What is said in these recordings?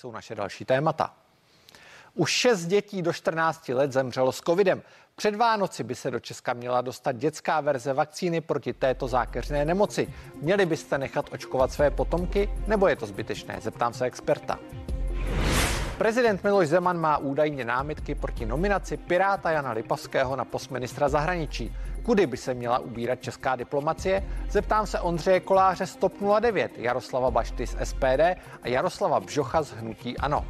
Jsou naše další témata. Už šest dětí do 14 let zemřelo s covidem. Před Vánoci by se do Česka měla dostat dětská verze vakcíny proti této zákeřné nemoci. Měli byste nechat očkovat své potomky, nebo je to zbytečné? Zeptám se experta. Prezident Miloš Zeman má údajně námitky proti nominaci Piráta Jana Lipavského na post ministra zahraničí. Kudy by se měla ubírat česká diplomacie? Zeptám se Ondřeje Koláře z TOP 09, Jaroslava Bašty z SPD a Jaroslava Bžocha z Hnutí Ano.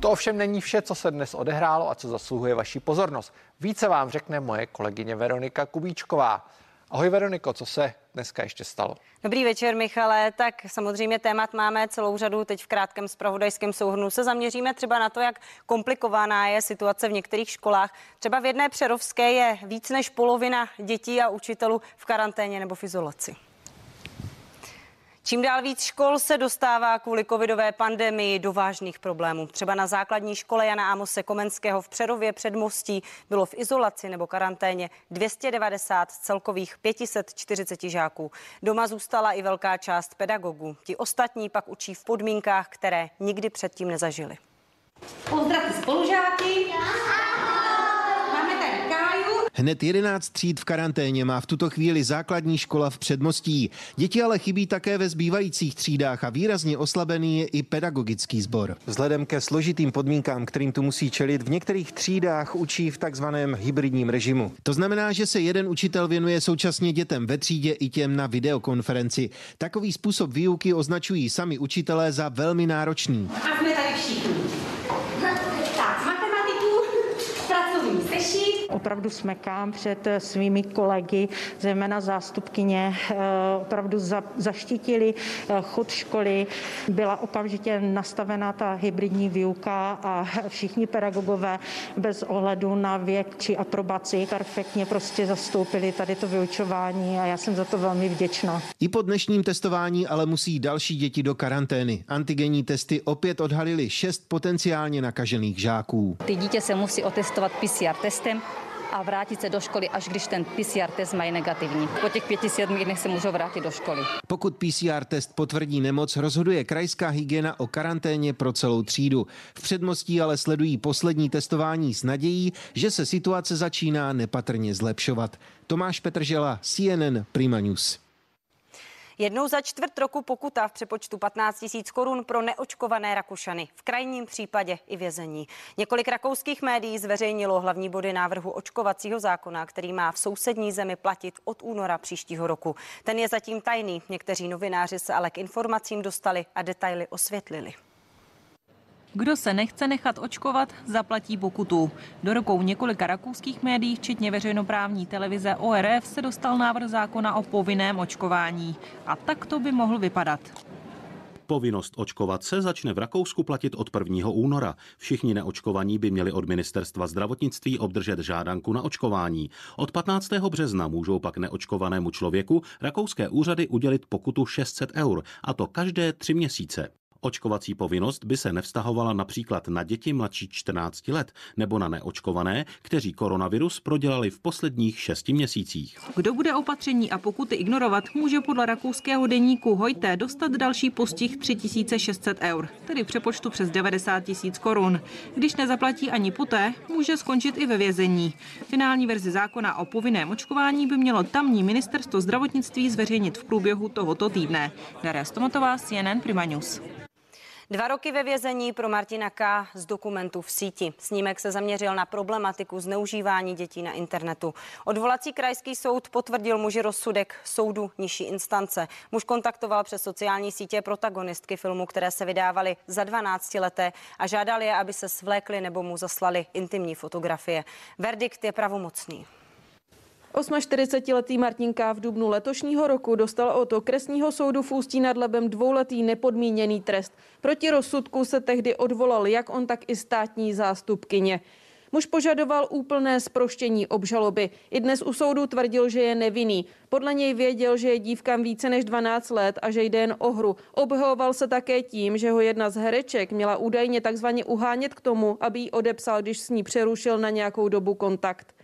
To ovšem není vše, co se dnes odehrálo a co zasluhuje vaší pozornost. Více vám řekne moje kolegyně Veronika Kubíčková. Ahoj Veroniko, co se dneska ještě stalo? Dobrý večer, Michale. Tak samozřejmě témat máme celou řadu. Teď v krátkém spravodajském souhrnu se zaměříme třeba na to, jak komplikovaná je situace v některých školách. Třeba v jedné Přerovské je víc než polovina dětí a učitelů v karanténě nebo v izolaci. Čím dál víc škol se dostává kvůli covidové pandemii do vážných problémů. Třeba na základní škole Jana Amose Komenského v Přerově předmostí bylo v izolaci nebo karanténě 290 z celkových 540 žáků. Doma zůstala i velká část pedagogů. Ti ostatní pak učí v podmínkách, které nikdy předtím nezažili. Pozdravte spolužáky. Hned 11 tříd v karanténě má v tuto chvíli základní škola v Předmostí. Děti ale chybí také ve zbývajících třídách a výrazně oslabený je i pedagogický sbor. Vzhledem ke složitým podmínkám, kterým tu musí čelit, v některých třídách učí v takzvaném hybridním režimu. To znamená, že se jeden učitel věnuje současně dětem ve třídě i těm na videokonferenci. Takový způsob výuky označují sami učitelé za velmi náročný. A jsme tady všichni. Opravdu smekám před svými kolegy, zejména zástupkyně, eh, opravdu za, zaštítili eh, chod školy. Byla okamžitě nastavená ta hybridní výuka a všichni pedagogové bez ohledu na věk či aprobaci perfektně prostě zastoupili tady to vyučování a já jsem za to velmi vděčná. I po dnešním testování ale musí další děti do karantény. Antigenní testy opět odhalily šest potenciálně nakažených žáků. Ty dítě se musí otestovat PCR testem a vrátit se do školy, až když ten PCR test mají negativní. Po těch pěti, sedmi dnech se můžou vrátit do školy. Pokud PCR test potvrdí nemoc, rozhoduje krajská hygiena o karanténě pro celou třídu. V předmostí ale sledují poslední testování s nadějí, že se situace začíná nepatrně zlepšovat. Tomáš Petržela, CNN Prima News. Jednou za čtvrt roku pokuta v přepočtu 15 tisíc korun pro neočkované Rakušany. V krajním případě i vězení. Několik rakouských médií zveřejnilo hlavní body návrhu očkovacího zákona, který má v sousední zemi platit od února příštího roku. Ten je zatím tajný. Někteří novináři se ale k informacím dostali a detaily osvětlili. Kdo se nechce nechat očkovat, zaplatí pokutu. Do rukou několika rakouských médií, včetně veřejnoprávní televize ORF, se dostal návrh zákona o povinném očkování. A tak to by mohl vypadat. Povinnost očkovat se začne v Rakousku platit od 1. února. Všichni neočkovaní by měli od ministerstva zdravotnictví obdržet žádanku na očkování. Od 15. března můžou pak neočkovanému člověku rakouské úřady udělit pokutu 600 eur, a to každé tři měsíce. Očkovací povinnost by se nevztahovala například na děti mladší 14 let nebo na neočkované, kteří koronavirus prodělali v posledních šesti měsících. Kdo bude opatření a pokuty ignorovat, může podle rakouského deníku Hojté dostat další postih 3600 eur, tedy přepočtu přes 90 tisíc korun. Když nezaplatí ani poté, může skončit i ve vězení. Finální verzi zákona o povinném očkování by mělo tamní ministerstvo zdravotnictví zveřejnit v průběhu tohoto týdne. Daria Stomatová, CNN Prima News. Dva roky ve vězení pro Martina K. z dokumentů v síti. Snímek se zaměřil na problematiku zneužívání dětí na internetu. Odvolací krajský soud potvrdil muži rozsudek soudu nižší instance. Muž kontaktoval přes sociální sítě protagonistky filmu, které se vydávaly za 12 leté a žádali je, aby se svlékli nebo mu zaslali intimní fotografie. Verdikt je pravomocný. 48-letý Martinka v dubnu letošního roku dostal od okresního soudu v Ústí nad Lebem dvouletý nepodmíněný trest. Proti rozsudku se tehdy odvolal jak on, tak i státní zástupkyně. Muž požadoval úplné sproštění obžaloby. I dnes u soudu tvrdil, že je nevinný. Podle něj věděl, že je dívkám více než 12 let a že jde jen o hru. Obhajoval se také tím, že ho jedna z hereček měla údajně takzvaně uhánět k tomu, aby ji odepsal, když s ní přerušil na nějakou dobu kontakt.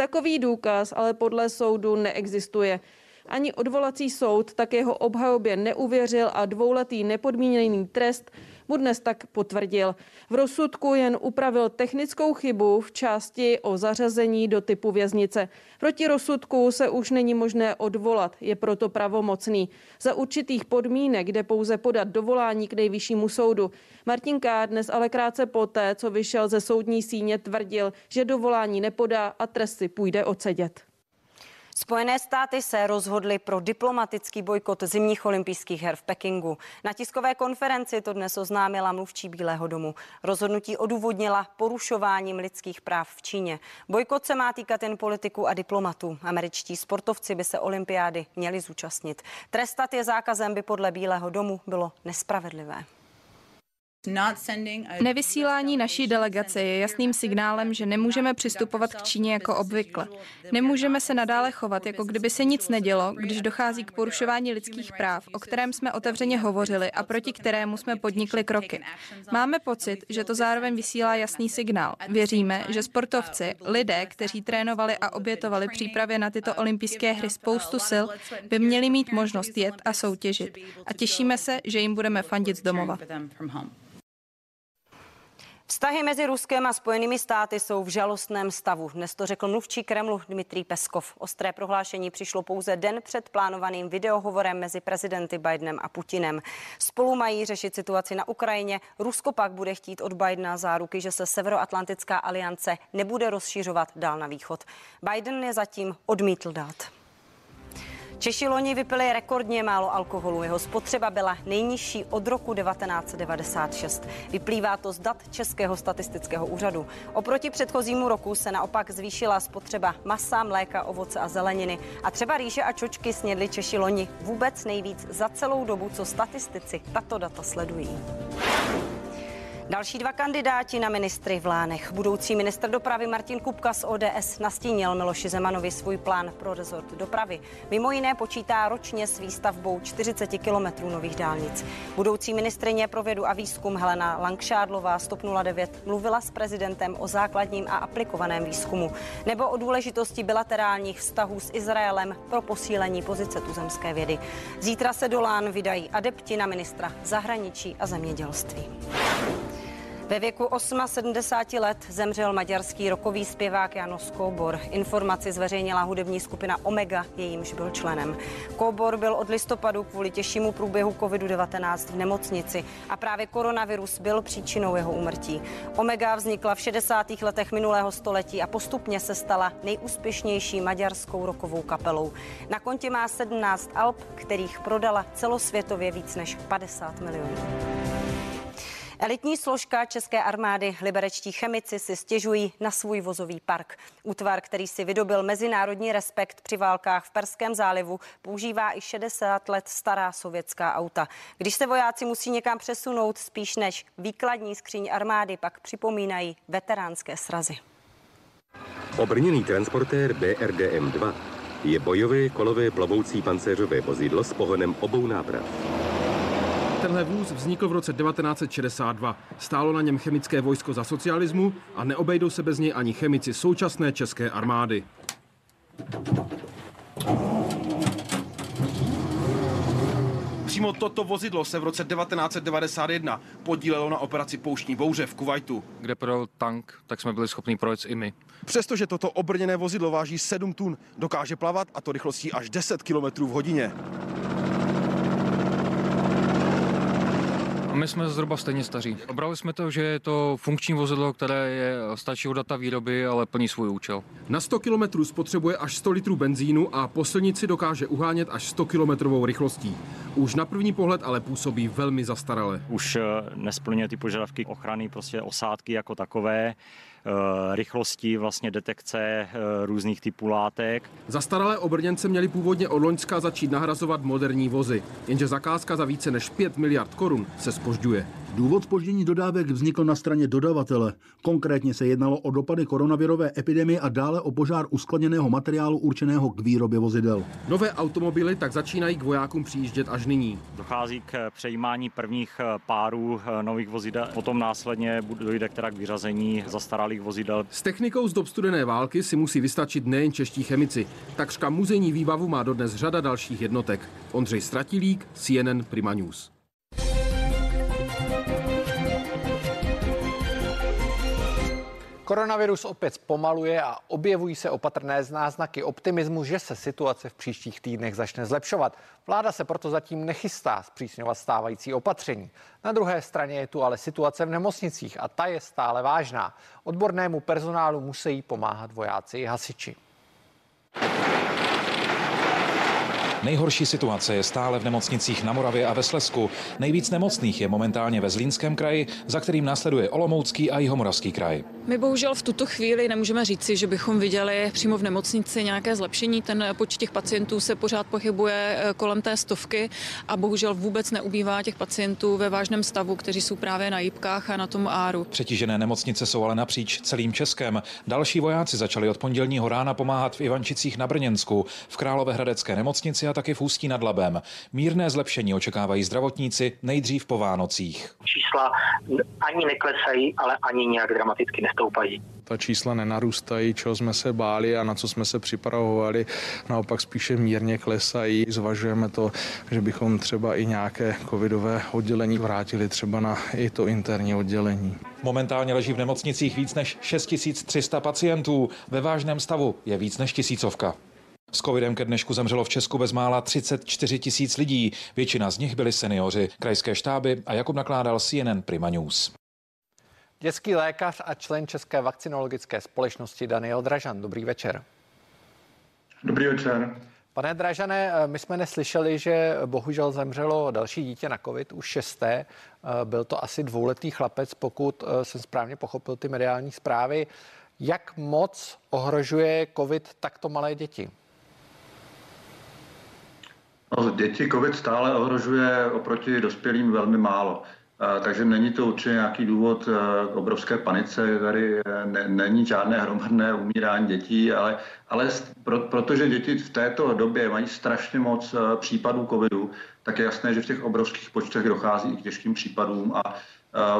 Takový důkaz ale podle soudu neexistuje. Ani odvolací soud tak jeho obhajobě neuvěřil a dvouletý nepodmíněný trest mu dnes tak potvrdil. V rozsudku jen upravil technickou chybu v části o zařazení do typu věznice. Proti rozsudku se už není možné odvolat, je proto pravomocný. Za určitých podmínek jde pouze podat dovolání k nejvyššímu soudu. Martin K. dnes ale krátce poté, co vyšel ze soudní síně, tvrdil, že dovolání nepodá a trest si půjde odsedět. Spojené státy se rozhodly pro diplomatický bojkot zimních olympijských her v Pekingu. Na tiskové konferenci to dnes oznámila mluvčí Bílého domu. Rozhodnutí odůvodnila porušováním lidských práv v Číně. Bojkot se má týkat jen politiků a diplomatů. Američtí sportovci by se olympiády měli zúčastnit. Trestat je zákazem by podle Bílého domu bylo nespravedlivé. Nevysílání naší delegace je jasným signálem, že nemůžeme přistupovat k Číně jako obvykle. Nemůžeme se nadále chovat, jako kdyby se nic nedělo, když dochází k porušování lidských práv, o kterém jsme otevřeně hovořili a proti kterému jsme podnikli kroky. Máme pocit, že to zároveň vysílá jasný signál. Věříme, že sportovci, lidé, kteří trénovali a obětovali přípravě na tyto olympijské hry spoustu sil, by měli mít možnost jet a soutěžit. A těšíme se, že jim budeme fandit z domova. Vztahy mezi Ruskem a Spojenými státy jsou v žalostném stavu. Dnes to řekl mluvčí Kremlu Dmitrij Peskov. Ostré prohlášení přišlo pouze den před plánovaným videohovorem mezi prezidenty Bidenem a Putinem. Spolu mají řešit situaci na Ukrajině. Rusko pak bude chtít od Bidena záruky, že se Severoatlantická aliance nebude rozšířovat dál na východ. Biden je zatím odmítl dát. Češi loni vypili rekordně málo alkoholu. Jeho spotřeba byla nejnižší od roku 1996. Vyplývá to z dat Českého statistického úřadu. Oproti předchozímu roku se naopak zvýšila spotřeba masa, mléka, ovoce a zeleniny. A třeba rýže a čočky snědli Češi loni vůbec nejvíc za celou dobu, co statistici tato data sledují. Další dva kandidáti na ministry v Lánech. Budoucí ministr dopravy Martin Kupka z ODS nastínil Miloši Zemanovi svůj plán pro rezort dopravy. Mimo jiné počítá ročně s výstavbou 40 kilometrů nových dálnic. Budoucí ministrině pro vědu a výzkum Helena Langšádlová z TOP 09 mluvila s prezidentem o základním a aplikovaném výzkumu nebo o důležitosti bilaterálních vztahů s Izraelem pro posílení pozice tuzemské vědy. Zítra se do Lán vydají adepti na ministra zahraničí a zemědělství. Ve věku 78 let zemřel maďarský rokový zpěvák Janos Kóbor. Informaci zveřejnila hudební skupina Omega, jejímž byl členem. Kóbor byl od listopadu kvůli těžšímu průběhu COVID-19 v nemocnici a právě koronavirus byl příčinou jeho úmrtí. Omega vznikla v 60. letech minulého století a postupně se stala nejúspěšnější maďarskou rokovou kapelou. Na kontě má 17 alb, kterých prodala celosvětově víc než 50 milionů. Elitní složka České armády liberečtí chemici si stěžují na svůj vozový park. Útvar, který si vydobil mezinárodní respekt při válkách v Perském zálivu, používá i 60 let stará sovětská auta. Když se vojáci musí někam přesunout spíš než výkladní skříň armády, pak připomínají veteránské srazy. Obrněný transportér BRDM-2 je bojové kolové plovoucí pancéřové vozidlo s pohonem obou náprav. Tenhle vůz vznikl v roce 1962. Stálo na něm chemické vojsko za socialismu a neobejdou se bez něj ani chemici současné české armády. Přímo toto vozidlo se v roce 1991 podílelo na operaci Pouštní bouře v Kuwaitu. Kde projel tank, tak jsme byli schopni projet i my. Přestože toto obrněné vozidlo váží 7 tun, dokáže plavat a to rychlostí až 10 km v hodině. A my jsme zhruba stejně staří. Obrali jsme to, že je to funkční vozidlo, které je, stačí od data výroby, ale plní svůj účel. Na 100 km spotřebuje až 100 litrů benzínu a po silnici dokáže uhánět až 100 km rychlostí. Už na první pohled ale působí velmi zastarale. Už eh, nesplňuje ty požadavky ochrany prostě osádky jako takové. Eh, rychlosti vlastně detekce eh, různých typů látek. Zastaralé obrněnce měly původně od Loňska začít nahrazovat moderní vozy, jenže zakázka za více než 5 miliard korun se spožďuje. Důvod spoždění dodávek vznikl na straně dodavatele. Konkrétně se jednalo o dopady koronavirové epidemie a dále o požár uskladněného materiálu určeného k výrobě vozidel. Nové automobily tak začínají k vojákům přijíždět až nyní. Dochází k přejímání prvních eh, párů nových vozidel, potom následně dojde k vyřazení zastaralých vozidel. S technikou z dob studené války si musí vystačit nejen čeští chemici. Takřka muzejní výbavu má dodnes řada dalších jednotek. Ondřej Stratilík, CNN Prima News. Koronavirus opět zpomaluje a objevují se opatrné náznaky optimismu, že se situace v příštích týdnech začne zlepšovat. Vláda se proto zatím nechystá zpřísňovat stávající opatření. Na druhé straně je tu ale situace v nemocnicích a ta je stále vážná. Odbornému personálu musí pomáhat vojáci i hasiči. Nejhorší situace je stále v nemocnicích na Moravě a ve Slesku. Nejvíc nemocných je momentálně ve Zlínském kraji, za kterým následuje Olomoucký a Jihomoravský kraj. My bohužel v tuto chvíli nemůžeme říci, že bychom viděli přímo v nemocnici nějaké zlepšení. Ten počet těch pacientů se pořád pochybuje eh, kolem té stovky a bohužel vůbec neubývá těch pacientů ve vážném stavu, kteří jsou právě na jípkách a na tom áru. Přetížené nemocnice jsou ale napříč celým Českem. Další vojáci začali od pondělního rána pomáhat v Ivančicích na Brněnsku, v Královéhradecké nemocnici a taky v Ústí nad Labem. Mírné zlepšení očekávají zdravotníci nejdřív po Vánocích. Čísla ani neklesají, ale ani nějak dramaticky nestoupají. Ta čísla nenarůstají, čeho jsme se báli a na co jsme se připravovali, naopak spíše mírně klesají. Zvažujeme to, že bychom třeba i nějaké covidové oddělení vrátili třeba na i to interní oddělení. Momentálně leží v nemocnicích víc než 6300 pacientů. Ve vážném stavu je víc než tisícovka. S covidem ke dnešku zemřelo v Česku bezmála 34 tisíc lidí. Většina z nich byli seniori, krajské štáby a Jakub nakládal CNN Prima News. Dětský lékař a člen České vakcinologické společnosti Daniel Dražan. Dobrý večer. Dobrý večer. Pane Dražané, my jsme neslyšeli, že bohužel zemřelo další dítě na covid, už šesté. Byl to asi dvouletý chlapec, pokud jsem správně pochopil ty mediální zprávy. Jak moc ohrožuje covid takto malé děti? No, děti COVID stále ohrožuje oproti dospělým velmi málo. Takže není to určitě nějaký důvod k obrovské panice. Tady ne, není žádné hromadné umírání dětí, ale, ale pro, protože děti v této době mají strašně moc případů covidu, tak je jasné, že v těch obrovských počtech dochází i k těžkým případům a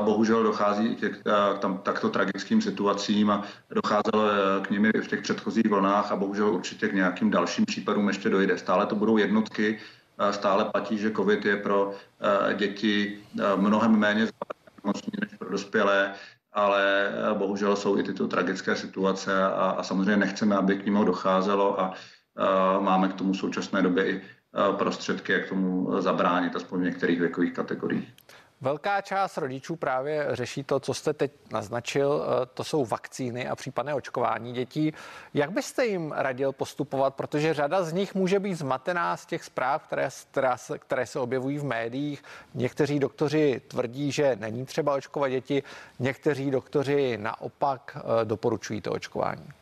bohužel dochází k tam, takto tragickým situacím a docházelo k nimi v těch předchozích vlnách a bohužel určitě k nějakým dalším případům ještě dojde. Stále to budou jednotky, stále platí, že COVID je pro děti mnohem méně závažný než pro dospělé, ale bohužel jsou i tyto tragické situace a, a samozřejmě nechceme, aby k ním docházelo a, a máme k tomu v současné době i prostředky, jak tomu zabránit, aspoň v některých věkových kategoriích. Velká část rodičů právě řeší to, co jste teď naznačil, eh, to jsou vakcíny a případné očkování dětí. Jak byste jim radil postupovat, protože řada z nich může být zmatená z těch zpráv, které, které se objevují v médiích. Někteří doktoři tvrdí, že není třeba očkovat děti, někteří doktoři naopak eh, doporučují to očkování.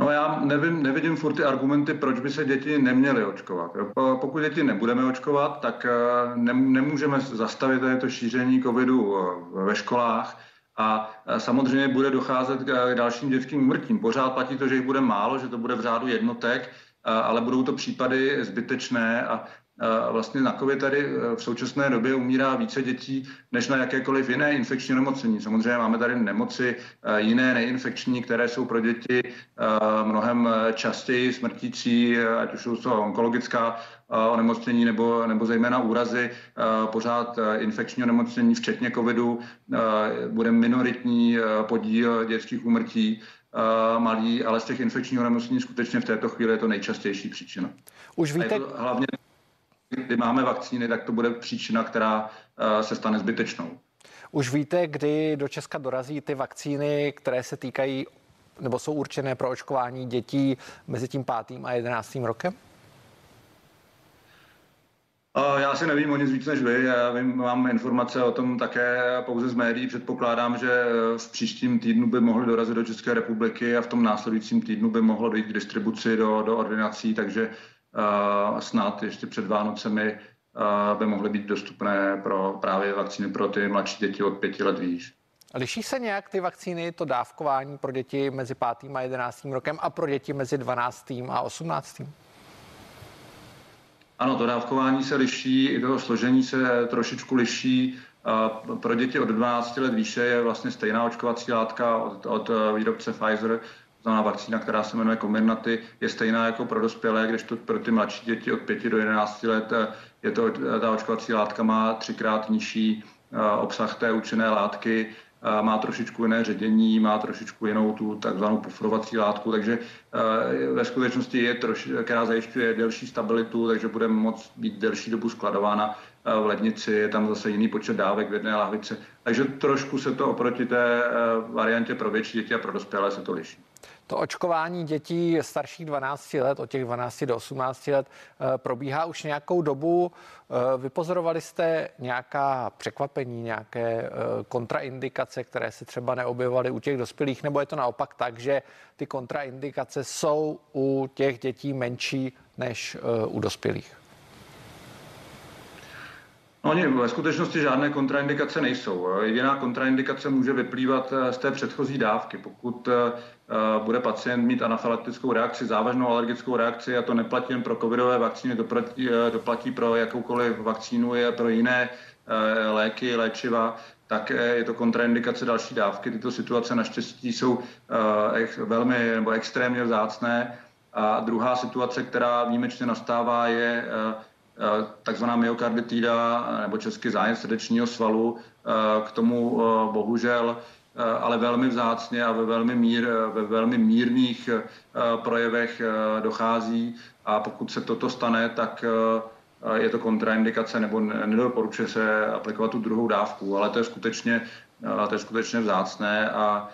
No já nevím, nevidím furt ty argumenty, proč by se děti neměly očkovat. Pokud děti nebudeme očkovat, tak eh, nemůžeme zastavit to šíření covidu eh, ve školách a eh, samozřejmě bude docházet k dalším dětským umrtím. Pořád platí to, že jich bude málo, že to bude v řádu jednotek, ale budou to případy zbytečné a vlastně na COVID tady e, v současné době umírá více dětí než na jakékoliv jiné infekční nemocení. Samozřejmě máme tady nemoci e, jiné neinfekční, které jsou pro děti e, mnohem častěji smrtící, ať už jsou to onkologická onemocnění nebo, nebo zejména úrazy. Pořád infekční onemocnění, včetně covidu, bude minoritní podíl dětských úmrtí malý, ale z těch infekčních onemocnění skutečně v této chvíli je to nejčastější příčina. Už víte... hlavně kdy máme vakcíny, tak to bude příčina, která eh, se stane zbytečnou. Už víte, kdy do Česka dorazí ty vakcíny, které se týkají nebo jsou určené pro očkování dětí mezi tím pátým a jedenáctým rokem? Eh, já si nevím o nic víc než vy. Já vím, mám informace o tom také pouze z médií. Předpokládám, že eh, v příštím týdnu by mohly dorazit do České republiky a v tom následujícím týdnu by mohlo dojít k distribuci do, do ordinací, takže snad ještě před Vánocemi by mohly být dostupné pro právě vakcíny pro ty mladší děti od pěti let výš. Liší se nějak ty vakcíny, to dávkování pro děti mezi 5. a 11. rokem a pro děti mezi 12. a 18. Ano, to dávkování se liší, i to složení se trošičku liší. Pro děti od 12 let výše je vlastně stejná očkovací látka od, od výrobce Pfizer, znamená vakcína, která se jmenuje Comirnaty, je stejná jako pro dospělé, kdežto pro ty mladší děti od 5 do 11 let eh, je to, ta očkovací látka má třikrát nižší eh, obsah té účinné látky má trošičku jiné ředění, má trošičku jinou tu takzvanou pufrovací látku, takže ve skutečnosti je troši, která zajišťuje delší stabilitu, takže bude moct být delší dobu skladována v lednici, je tam zase jiný počet dávek v jedné lahvici. Takže trošku se to oproti té variantě pro větší děti a pro dospělé se to liší. To očkování dětí starších 12 let, od těch 12 do 18 let, eh, probíhá už nějakou dobu. Eh, vypozorovali jste nějaká překvapení, nějaké eh, kontraindikace, které se třeba neobjevovaly u těch dospělých, nebo je to naopak tak, že ty kontraindikace jsou u těch dětí menší než u dospělých? No, oni ve skutečnosti žádné kontraindikace nejsou. Jediná kontraindikace může vyplývat z té předchozí dávky. Pokud bude pacient mít anafylaktickou reakci, závažnou alergickou reakci, a to neplatí jen pro covidové vakcíny, to to platí pro jakoukoliv vakcínu, je pro jiné léky, léčiva, tak je to kontraindikace další dávky. Tyto situace naštěstí jsou velmi nebo extrémně vzácné. A druhá situace, která výjimečně nastává, je Eh, takzvaná myokarditida nebo český zájem srdečního svalu. Eh, k tomu eh, bohužel ale velmi vzácně a ve velmi, mír, ve velmi mírných projevech dochází a pokud se toto stane, tak je to kontraindikace nebo nedoporučuje se aplikovat tu druhou dávku, ale to je skutečně, to je skutečně vzácné a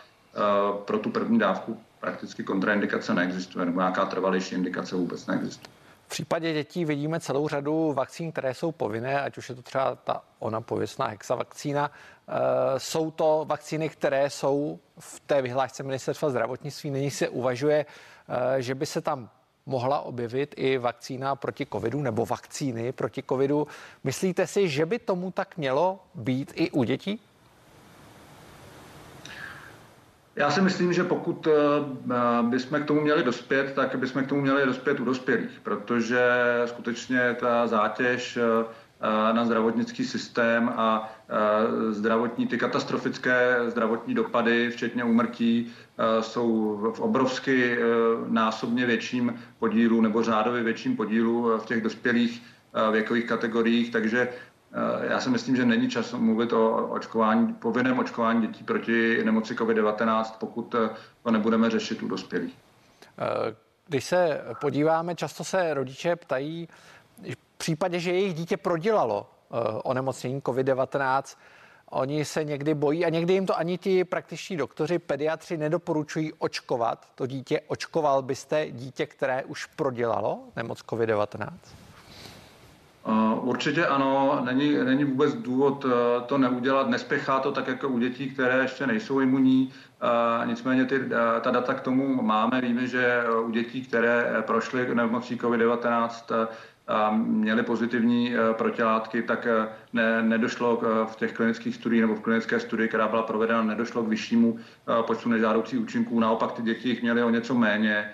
pro tu první dávku prakticky kontraindikace neexistuje nebo nějaká trvalější indikace vůbec neexistuje. V případě dětí vidíme celou řadu vakcín, které jsou povinné, ať už je to třeba ta ona pověstná hexavakcína. E, jsou to vakcíny, které jsou v té vyhlášce ministerstva zdravotnictví. Nyní se uvažuje, e, že by se tam mohla objevit i vakcína proti covidu nebo vakcíny proti covidu. Myslíte si, že by tomu tak mělo být i u dětí? Já si myslím, že pokud eh, bychom k tomu měli dospět, tak bychom k tomu měli dospět u dospělých, protože skutečně ta zátěž eh, na zdravotnický systém a eh, zdravotní, ty katastrofické zdravotní dopady, včetně úmrtí, jsou v obrovsky násobně větším podílu nebo řádově větším podílu v těch dospělých věkových kategoriích, takže Eh, já si myslím, že není čas mluvit o očkování, povinném očkování dětí proti nemoci COVID-19, pokud eh, to nebudeme řešit u dospělých. Eh, když se podíváme, často se rodiče ptají, v případě, že jejich dítě prodělalo onemocnění COVID-19, Oni se někdy bojí a někdy jim to ani ti praktičtí doktoři, pediatři nedoporučují očkovat. To dítě očkoval byste dítě, které už prodělalo nemoc COVID-19? Určitě ano, není, není vůbec důvod eh, to neudělat, nespěchá to tak jako u dětí, které ještě nejsou imunní, nicméně ty, eh, ta data k tomu máme, víme, že u dětí, které prošly nemocí COVID-19, měly pozitivní eh, protilátky, tak ne, nedošlo v těch klinických studiích nebo v klinické studii, která byla provedena, nedošlo k vyššímu počtu nežádoucích účinků. Naopak ty děti jich měly o něco méně.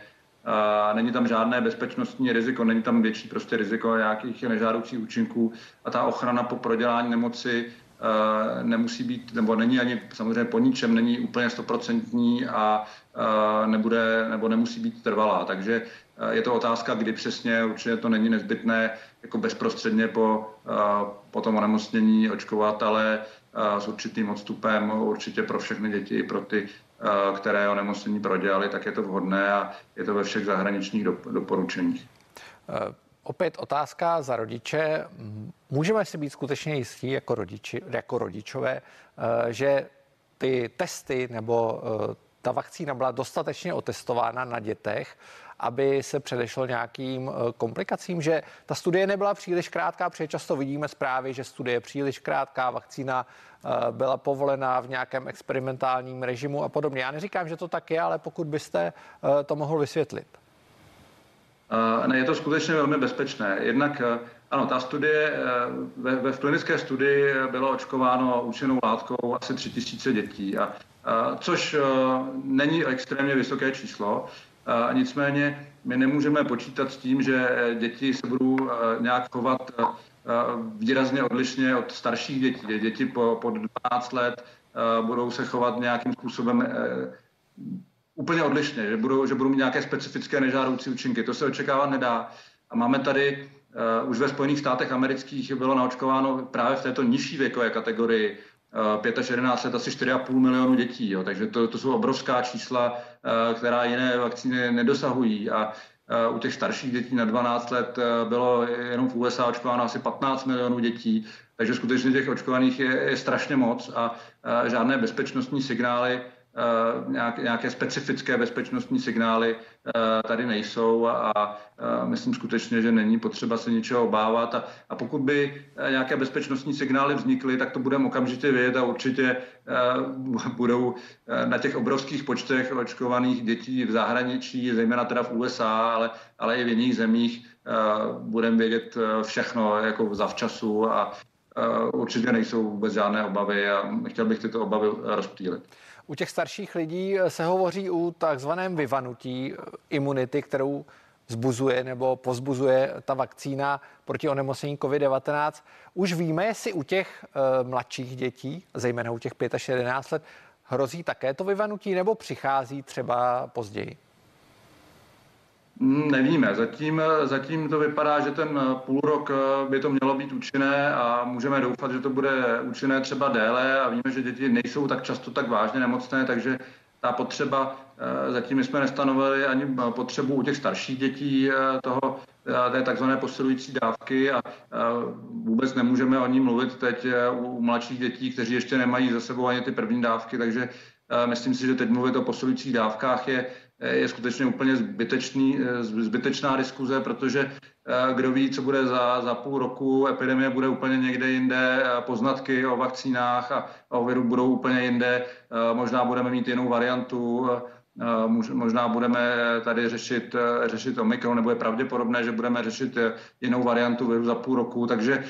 Není tam žádné bezpečnostní riziko, není tam větší prostě riziko nějakých nežádoucích účinků a ta ochrana po prodělání nemoci eh, nemusí být, nebo není ani samozřejmě po ničem, není úplně stoprocentní a eh, nebude, nebo nemusí být trvalá. Takže eh, je to otázka, kdy přesně, určitě to není nezbytné jako bezprostředně po, po tom onemocnění očkovat, ale s určitým odstupem určitě pro všechny děti, i pro ty které onemocnění prodělali, tak je to vhodné a je to ve všech zahraničních doporučeních. Eh, opět otázka za rodiče. Můžeme si být skutečně jistí jako, rodiči, jako rodičové, eh, že ty testy nebo ta vakcína byla dostatečně otestována na dětech, aby se předešlo nějakým komplikacím, že ta studie nebyla příliš krátká, protože často vidíme zprávy, že studie je příliš krátká, vakcína Eh, byla povolená v nějakém experimentálním režimu a podobně. Já neříkám, že to tak je, ale pokud byste eh, to mohl vysvětlit. Eh, ne, je to skutečně velmi bezpečné. Jednak ano, ta studie, ve, ve klinické studii bylo očkováno účinnou látkou asi 3000 dětí, a, a, což není extrémně vysoké číslo. Nicméně my nemůžeme počítat s tím, že děti se budou nějak chovat výrazně odlišně od starších dětí. Děti po, po 12 let budou se chovat nějakým způsobem úplně odlišně, že budou, že budou mít nějaké specifické nežádoucí účinky. To se očekávat nedá. A máme tady už ve Spojených státech amerických bylo naočkováno právě v této nižší věkové kategorii 5 až 11 let asi 4,5 milionu dětí. Jo. Takže to, to jsou obrovská čísla, která jiné vakcíny nedosahují. A u těch starších dětí na 12 let bylo jenom v USA očkováno asi 15 milionů dětí. Takže skutečně těch očkovaných je, je strašně moc a žádné bezpečnostní signály Eh, nějaké specifické bezpečnostní signály eh, tady nejsou a myslím skutečně, že není potřeba se ničeho obávat. A, a pokud by eh, nějaké bezpečnostní signály vznikly, tak to budeme okamžitě vědět a určitě budou na těch obrovských počtech očkovaných dětí v zahraničí, zejména teda v USA, ale, ale i v jiných zemích, budeme vědět všechno jako zavčasu a určitě nejsou vůbec žádné obavy a chtěl bych tyto obavy rozptýlit. U těch starších lidí se hovoří o takzvaném vyvanutí eh, imunity, kterou zbuzuje nebo pozbuzuje ta vakcína proti onemocnění COVID-19. Už víme, jestli u těch uh, mladších dětí, zejména u těch 5 až 11 let, hrozí také to vyvanutí nebo přichází třeba později? Mm, nevíme. Zatím, zatím to vypadá, že ten půl rok eh, by to mělo být účinné a můžeme doufat, že to bude účinné třeba déle a víme, že děti nejsou tak často tak vážně nemocné, takže ta potřeba, eh, zatím jsme nestanovili ani potřebu u těch starších dětí eh, toho, té takzvané posilující dávky a vůbec nemůžeme o ní mluvit teď u mladších dětí, kteří ještě nemají za sebou ani ty první dávky, takže myslím si, že teď mluvit o posilujících dávkách je je skutečně úplně zbytečný, eh, zbytečná diskuze, protože eh, kdo ví, co bude za, za půl roku, epidemie bude úplně někde jinde, poznatky o vakcínách a o viru budou úplně jinde, eh, možná budeme mít jinou variantu, možná budeme tady řešit, řešit Omikron, nebo je pravděpodobné, že budeme řešit jinou variantu viru za půl roku, takže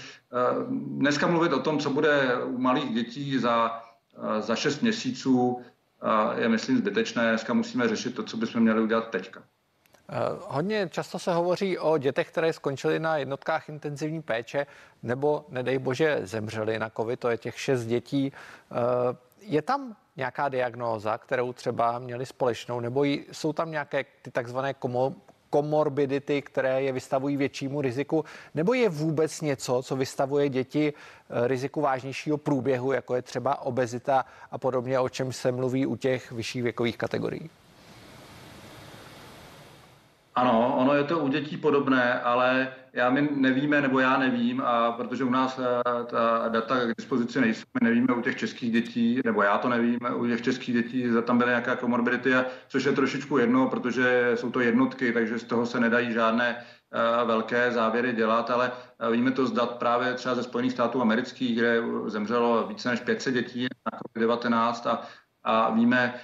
dneska mluvit o tom, co bude u malých dětí za, za šest měsíců, je, myslím, zbytečné. Dneska musíme řešit to, co bychom měli udělat teďka. Eh, hodně často se hovoří o dětech, které skončily na jednotkách intenzivní péče nebo, nedej bože, zemřely na COVID, to je těch šest dětí. Eh, je tam nějaká diagnóza, kterou třeba měli společnou, nebo jsou tam nějaké ty takzvané komo, komorbidity, které je vystavují většímu riziku, nebo je vůbec něco, co vystavuje děti eh, riziku vážnějšího průběhu, jako je třeba obezita a podobně, o čem se mluví u těch vyšších věkových kategorií? Ano, ono je to u dětí podobné, ale já my nevíme, nebo já nevím, a protože u nás eh, ta data k dispozici nejsou, my nevíme u těch českých dětí, nebo já to nevím, u těch českých dětí, zda tam byly nějaká komorbidity, což je trošičku jedno, protože jsou to jednotky, takže z toho se nedají žádné eh, velké závěry dělat, ale eh, víme to zdat právě třeba ze Spojených států amerických, kde zemřelo více než 500 dětí na COVID-19 a, a víme,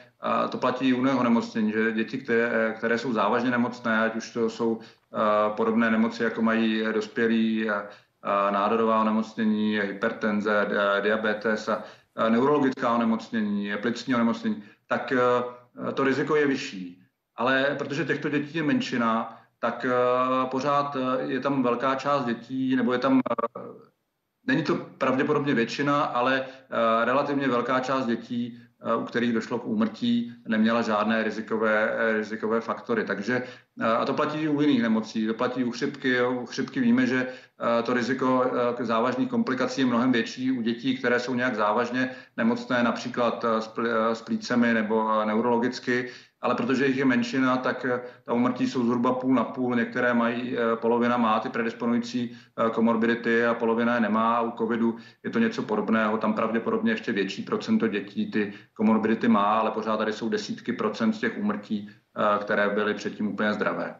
to platí i u onemocnění, že děti, které, které jsou závažně nemocné, ať už to jsou podobné nemoci, jako mají dospělí, nádorová onemocnění, hypertenze, diabetes a neurologická onemocnění, plicní onemocnění, tak to riziko je vyšší. Ale protože těchto dětí je menšina, tak pořád je tam velká část dětí, nebo je tam Není to pravděpodobně většina, ale relativně velká část dětí, u kterých došlo k úmrtí, neměla žádné rizikové, rizikové faktory. Takže, a to platí i u jiných nemocí, to platí u chřipky. U chřipky víme, že to riziko závažných komplikací je mnohem větší u dětí, které jsou nějak závažně nemocné, například s plícemi nebo neurologicky, ale protože jich je menšina, tak eh, ta umrtí jsou zhruba půl na půl. Některé mají, eh, polovina má ty predisponující eh, komorbidity a polovina je nemá. U covidu je to něco podobného, tam pravděpodobně ještě větší procento dětí ty komorbidity má, ale pořád tady jsou desítky procent z těch úmrtí, které byly předtím úplně zdravé.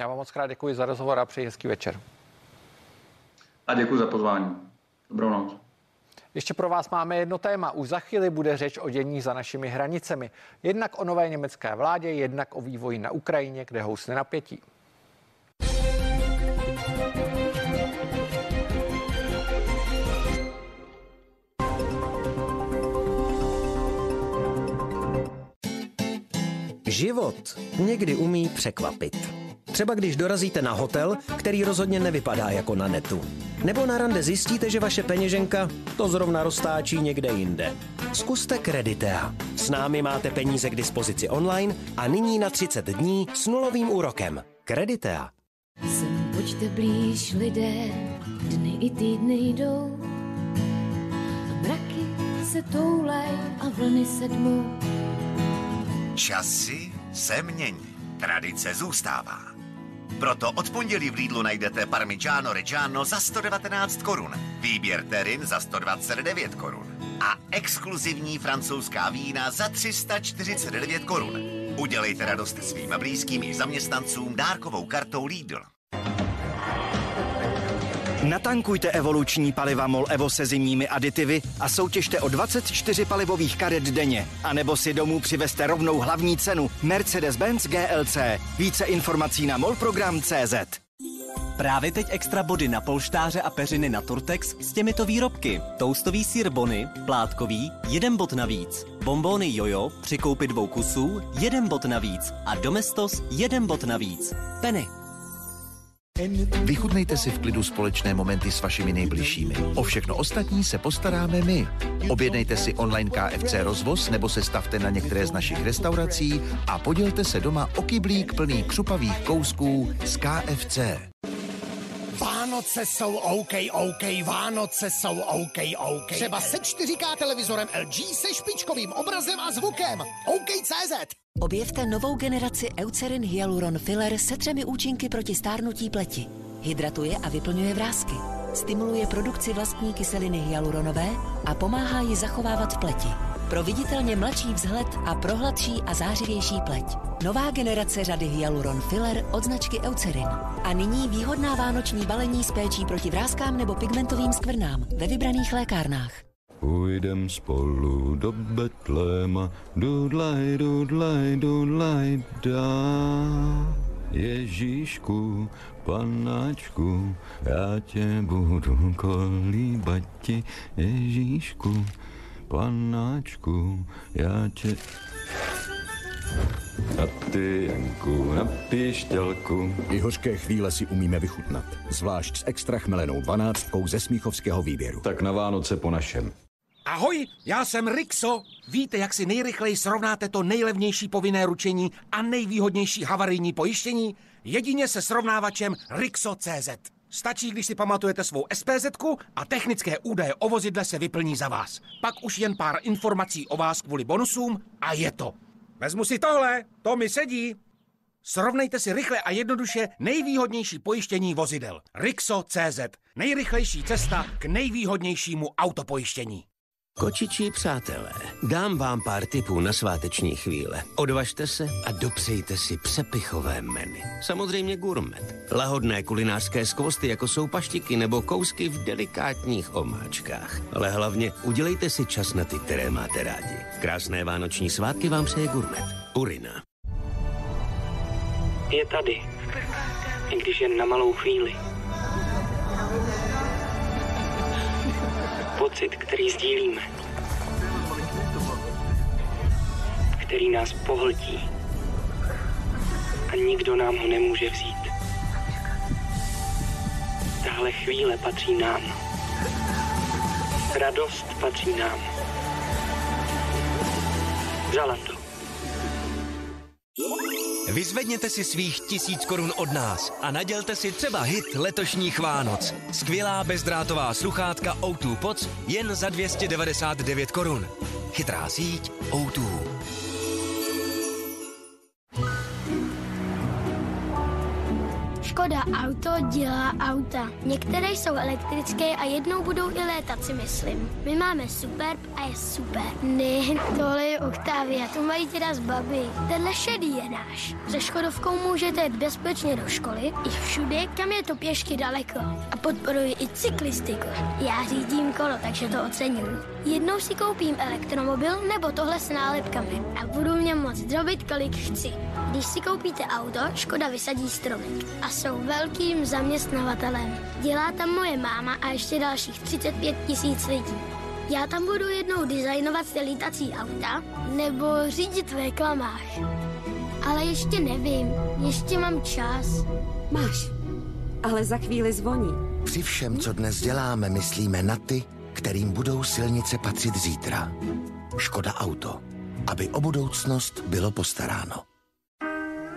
Já vám moc krát děkuji za rozhovor a přeji hezký večer. A děkuji za pozvání. Dobrou noc. Ještě pro vás máme jedno téma. Už za chvíli bude řeč o dění za našimi hranicemi. Jednak o nové německé vládě, jednak o vývoji na Ukrajině, kde housne napětí. Život někdy umí překvapit. Třeba když dorazíte na hotel, který rozhodně nevypadá jako na netu. Nebo na rande zjistíte, že vaše peněženka to zrovna roztáčí někde jinde. Zkuste Creditea. S námi máte peníze k dispozici online a nyní na 30 dní s nulovým úrokem. Creditea. Sem pojďte blíž lidé, dny i týdny jdou. Mraky se toulej a vlny sedmou. Časy se mění, tradice zůstává. Proto od pondělí v Lidlu najdete Parmigiano Reggiano za 119 korun, výběr terin za 129 korun a exkluzivní francouzská vína za 349 korun. Udělejte radost svým blízkým i zaměstnancům dárkovou kartou Lidl. Natankujte evoluční paliva MOL Evo se zimními aditivy a soutěžte o 24 palivových karet denně. A nebo si domů přivezte rovnou hlavní cenu Mercedes-Benz GLC. Více informací na molprogram.cz. Právě teď extra body na polštáře a peřiny na Turtex s těmito výrobky. Toustový sír Bony, plátkový, jeden bod navíc. Bombóny Jojo, při koupi dvou kusů, jeden bod navíc. A Domestos, jeden bod navíc. Penny. Vychutnejte si v klidu společné momenty s vašimi nejbližšími. O všechno ostatní se postaráme my. Objednejte si online KFC rozvoz nebo se stavte na některé z našich restaurací a podělte se doma o kyblík plný křupavých kousků z KFC. Vánoce jsou OK, OK, Vánoce jsou OK, OK. Třeba se 4K televizorem LG se špičkovým obrazem a zvukem. OK.cz Objevte novou generaci Eucerin Hyaluron Filler se třemi účinky proti stárnutí pleti. Hydratuje a vyplňuje vrázky. Stimuluje produkci vlastní kyseliny hyaluronové a pomáhá ji zachovávat v pleti. Pro viditelně mladší vzhled a pro hladší a zářivější pleť. Nová generace řady Hyaluron Filler od značky Eucerin. A nyní výhodná vánoční balení s péčí proti vrázkám nebo pigmentovým skvrnám ve vybraných lékárnách. Půjdem spolu do Betléma, dudlaj, dudlaj, dudlaj, dá. Ježíšku, panáčku, já tě budu kolíbat ti, Ježíšku, panáčku, já tě... A ty, Janku, na píšťalku. I hořké chvíle si umíme vychutnat. Zvlášť s extra chmelenou dvanáctkou ze Smíchovského výběru. Tak na Vánoce po našem. Ahoj, já jsem Rixo. Víte, jak si nejrychleji srovnáte to nejlevnější povinné ručení a nejvýhodnější havarijní pojištění? Jedině se srovnávačem Rixo.cz. Stačí, když si pamatujete svou SPZ a technické údaje o vozidle se vyplní za vás. Pak už jen pár informací o vás kvůli bonusům a je to. Vezmu si tohle, to mi sedí. Srovnejte si rychle a jednoduše nejvýhodnější pojištění vozidel. Rixo.cz. Nejrychlejší cesta k nejvýhodnějšímu autopojištění. Kočičí přátelé, dám vám pár tipů na sváteční chvíle. Odvažte se a dopřejte si přepichové menu. Samozřejmě gourmet. Lahodné kulinářské skvosty, jako jsou paštiky nebo kousky v delikátních omáčkách. Ale hlavně udělejte si čas na ty, které máte rádi. Krásné vánoční svátky vám přeje gourmet. Urina. Je tady, i když jen na malou chvíli. Pocit, který sdílíme. Který nás pohltí. A nikdo nám ho nemůže vzít. Tahle chvíle patří nám. Radost patří nám. Zalando. Vyzvedněte si svých tisíc korun od nás a nadělte si třeba hit letošních Vánoc. Skvělá bezdrátová sluchátka O2 Pods jen za 299 korun. Chytrá síť O2. Auto dělá auta. Některé jsou elektrické a jednou budou i létat, si myslím. My máme Superb a je super. Ne, tohle je Octavia, to mají teda z baby. Tenhle šedý je náš. Se Škodovkou můžete jít bezpečně do školy i všude, kam je to pěšky daleko. A podporuji i cyklistiku. Já řídím kolo, takže to oceňuji. Jednou si koupím elektromobil nebo tohle s nálepkami a budu mě moc drobit, kolik chci. Když si koupíte auto, Škoda vysadí stromek a jsou velkým zaměstnavatelem. Dělá tam moje máma a ještě dalších 35 tisíc lidí. Já tam budu jednou designovat ty lítací auta nebo řídit v reklamách. Ale ještě nevím, ještě mám čas. Máš, ale za chvíli zvoní. Při všem, co dnes děláme, myslíme na ty, kterým budou silnice patřit zítra. Škoda Auto. Aby o budoucnost bylo postaráno.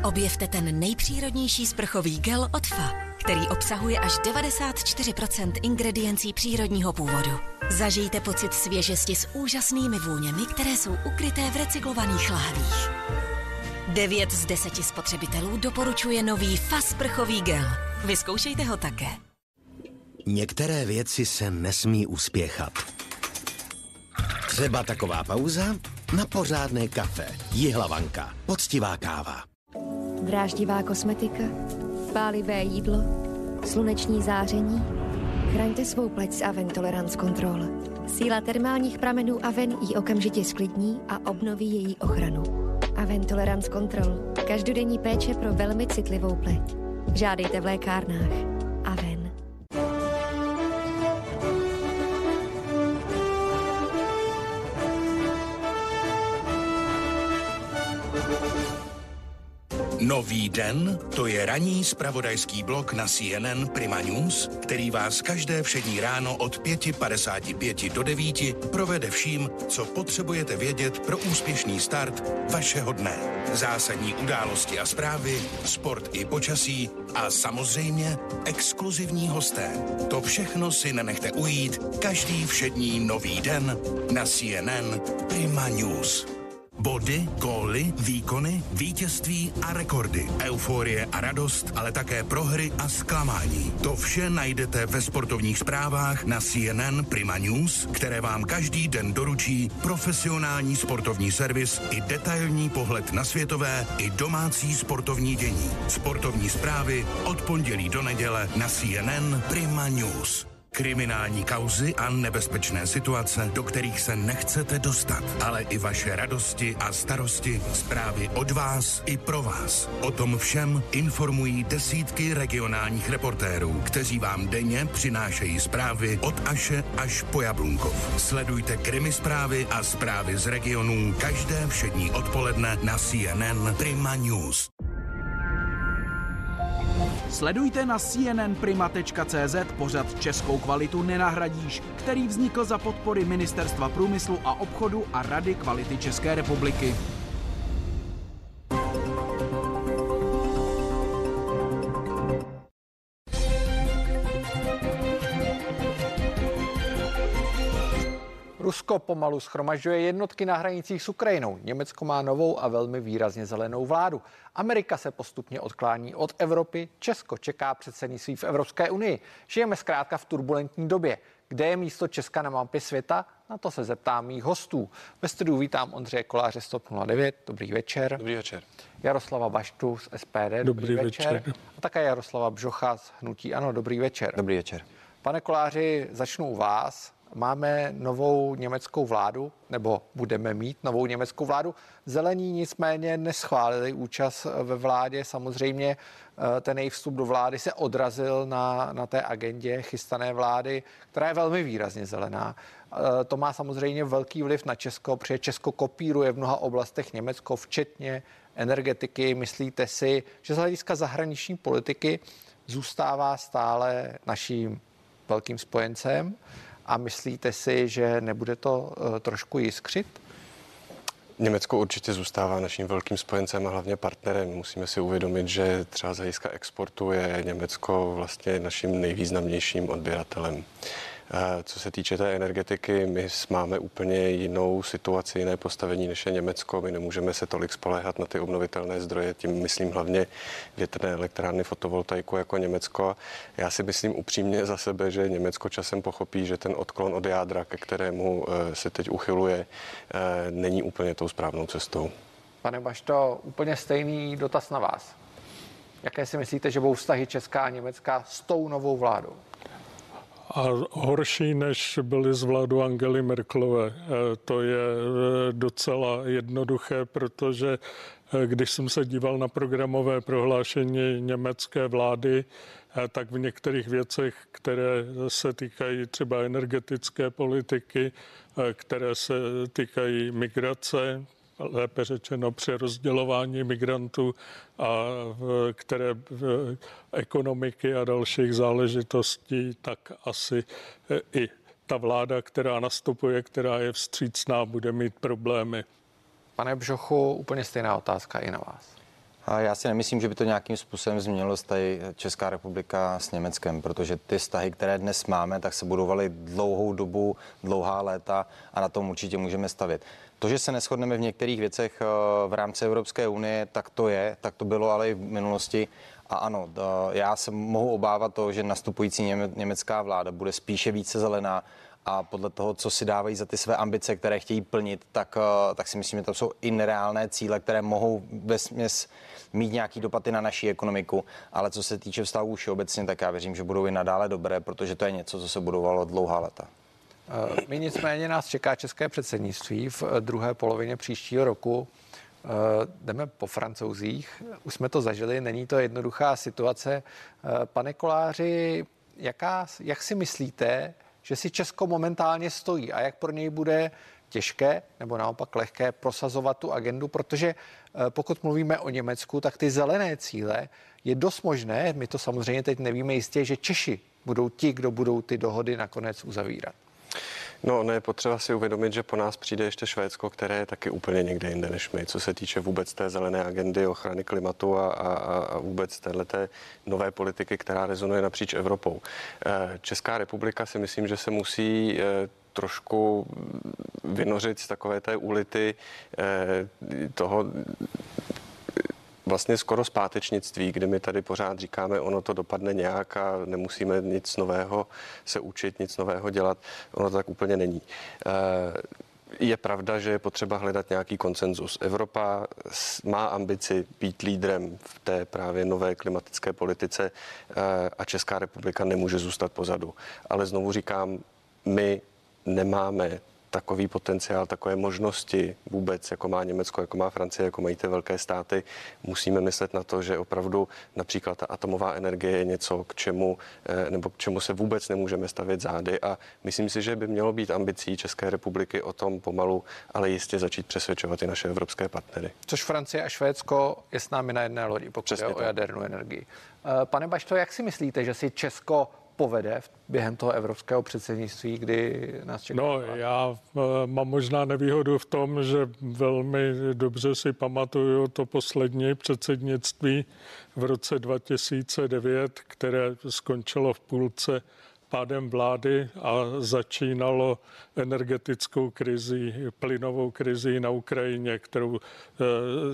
Objevte ten nejpřírodnější sprchový gel od FA. který obsahuje až 94% ingrediencí přírodního původu. Zažijte pocit svěžesti s úžasnými vůněmi, které jsou ukryté v recyklovaných lahvích. 9 z 10 spotřebitelů doporučuje nový FAS prchový gel. Vyzkoušejte ho také. Některé věci se nesmí uspěchat. Třeba taková pauza na pořádné kafe. Jihlavanka. Poctivá káva. Dráždivá kosmetika, pálivé jídlo, sluneční záření. Chraňte svou pleť s Aven Tolerance Control. Síla termálních pramenů Aven ji okamžitě sklidní a obnoví její ochranu. Aven Tolerance Control. Každodenní péče pro velmi citlivou pleť. Žádejte v lékárnách. Nový den, to je ranní spravodajský blok na CNN Prima News, který vás každé všední ráno od 5.55 do 9 provede vším, co potřebujete vědět pro úspěšný start vašeho dne. Zásadní události a zprávy, sport i počasí a samozřejmě exkluzivní hosté. To všechno si nenechte ujít každý všední nový den na CNN Prima News. Body, góly, výkony, vítězství a rekordy, euforie a radost, ale také prohry a zklamání. To vše najdete ve sportovních zprávách na CNN Prima News, které vám každý den doručí profesionální sportovní servis i detailní pohled na světové i domácí sportovní dění. Sportovní zprávy od pondělí do neděle na CNN Prima News. Kriminální kauzy a nebezpečné situace, do kterých se nechcete dostat, ale i vaše radosti a starosti, zprávy od vás i pro vás. O tom všem informují desítky regionálních reportérů, kteří vám denně přinášejí zprávy od Aše až po Jablunkov. Sledujte krimi zprávy a zprávy z regionů každé všední odpoledne na CNN Prima News. Sledujte na cnnprima.cz pořad Českou kvalitu nenahradíš, který vznikl za podpory Ministerstva průmyslu a obchodu a Rady kvality České republiky. Rusko pomalu schromažďuje jednotky na hranicích s Ukrajinou. Německo má novou a velmi výrazně zelenou vládu. Amerika se postupně odklání od Evropy. Česko čeká předsednictví v Evropské unii. Žijeme zkrátka v turbulentní době. Kde je místo Česka na mapě světa? Na to se zeptám mých hostů. Ve studiu vítám Ondřeje Koláře 109. Dobrý večer. Dobrý večer. Jaroslava Baštu z SPD. Dobrý, Dobrý večer. večer. A také Jaroslava Bžocha z Hnutí Ano. Dobrý večer. Dobrý večer. Pane Koláři, začnu u vás. Máme novou německou vládu, nebo budeme mít novou německou vládu. Zelení nicméně neschválili účast ve vládě. Samozřejmě eh, ten jejich vstup do vlády se odrazil na, na té agendě chystané vlády, která je velmi výrazně zelená. Eh, To má samozřejmě velký vliv na Česko, protože Česko kopíruje v mnoha oblastech Německo, včetně energetiky. Myslíte si, že z hlediska zahraniční politiky zůstává stále naším velkým spojencem? A myslíte si, že nebude to eh, trošku jiskřit? Německo určitě zůstává naším velkým spojencem a hlavně partnerem. Musíme si uvědomit, že třeba z hlediska exportu je Německo vlastně naším nejvýznamnějším odběratelem. Eh, Co se týče té energetiky, my máme úplně jinou situaci, jiné postavení než je Německo. My nemůžeme se tolik spoléhat na ty obnovitelné zdroje, tím myslím hlavně větrné elektrárny, fotovoltaiku jako Německo. Já si myslím upřímně za sebe, že Německo časem pochopí, že ten odklon od jádra, ke kterému eh, se teď uchyluje, eh, není úplně tou správnou cestou. Pane Bašto, úplně stejný dotaz na vás. Jaké si myslíte, že budou vztahy Česká a Německá s tou novou vládou? A horší, než byly z vládu Angely Merkelové. E, To je e, docela jednoduché, protože e, když jsem se díval na programové prohlášení německé vlády, tak v některých věcech, které se týkají třeba energetické politiky, které se týkají migrace, lépe řečeno přerozdělování migrantů a v- které v- ekonomiky a dalších záležitostí, tak asi e, i ta vláda, která nastupuje, která je vstřícná, bude mít problémy. Pane Bžochu, úplně stejná otázka i na vás. A já si nemyslím, že by to nějakým způsobem změnilo vztahy Česká republika s Německem, protože ty vztahy, které dnes máme, tak se budovaly dlouhou dobu, dlouhá léta a na tom určitě můžeme stavět. To, že se neschodneme v některých věcech eh, v rámci Evropské unie, tak to je, tak to bylo ale i v minulosti. A ano, já se mohu obávat to, že nastupující německá vláda bude spíše více zelená a podle toho, co si dávají za ty své ambice, které chtějí plnit, tak, eh, tak si myslím, že to jsou i nereálné cíle, které mohou ve směs mít nějaký dopady na naší ekonomiku. Ale co se týče vztahů všeobecně, tak já věřím, že budou i nadále dobré, protože to je něco, co se budovalo dlouhá leta. Eh, my nicméně nás čeká české předsednictví v eh, druhé polovině příštího roku. Jdeme po francouzích. Už jsme to zažili, není to jednoduchá situace. Pane Koláři, jaká, jak si myslíte, že si Česko momentálně stojí a jak pro něj bude těžké nebo naopak lehké prosazovat tu agendu, protože eh, pokud mluvíme o Německu, tak ty zelené cíle je dost možné, my to samozřejmě teď nevíme jistě, že Češi budou ti, kdo budou ty dohody nakonec uzavírat. No, ne, je potřeba si uvědomit, že po nás přijde ještě Švédsko, které je taky úplně někde jinde než my, co se týče vůbec té zelené agendy ochrany klimatu a, a, a vůbec téhleté nové politiky, která rezonuje napříč Evropou. Eh, Česká republika si myslím, že se musí eh, trošku vynořit z takové té ulity eh, toho vlastně skoro zpátečnictví, kdy my tady pořád říkáme, ono to dopadne nějak a nemusíme nic nového se učit, nic nového dělat. Ono to tak úplně není. Eh, je pravda, že je potřeba hledat nějaký konsenzus. Evropa má ambici být lídrem v té právě nové klimatické politice eh, a Česká republika nemůže zůstat pozadu. Ale znovu říkám, my nemáme takový potenciál, takové možnosti vůbec, jako má Německo, jako má Francie, jako mají ty velké státy, musíme myslet na to, že opravdu například ta atomová energie je něco, k čemu, eh, nebo k čemu se vůbec nemůžeme stavět zády a myslím si, že by mělo být ambicí České republiky o tom pomalu, ale jistě začít přesvědčovat i naše evropské partnery. Což Francie a Švédsko je s námi na jedné lodi, pokud je o jadernou energii. Eh, pane Bašto, jak si myslíte, že si Česko povede během toho evropského předsednictví, kdy nás čeká? No, já eh, mám možná nevýhodu v tom, že velmi dobře si pamatuju to poslední předsednictví v roce 2009, které skončilo v půlce pádem vlády a začínalo energetickou krizi, plynovou krizi na Ukrajině, kterou e,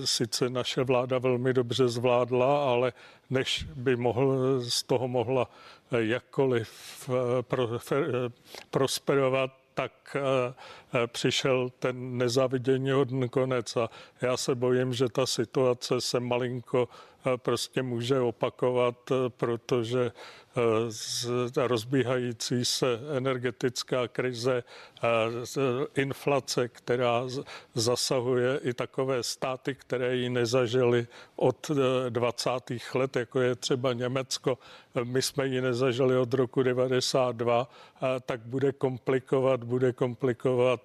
sice naše vláda velmi dobře zvládla, ale než by mohl, z toho mohla jakkoliv e, pro, e, prosperovat, tak přišel ten nezavidění hodný konec a já se bojím, že ta situace se malinko prostě může opakovat, protože rozbíhající se energetická krize, inflace, která zasahuje i takové státy, které ji nezažili od 20. E, let, jako je třeba Německo. My jsme ji nezažili od roku 92, tak bude komplikovat, bude komplikovat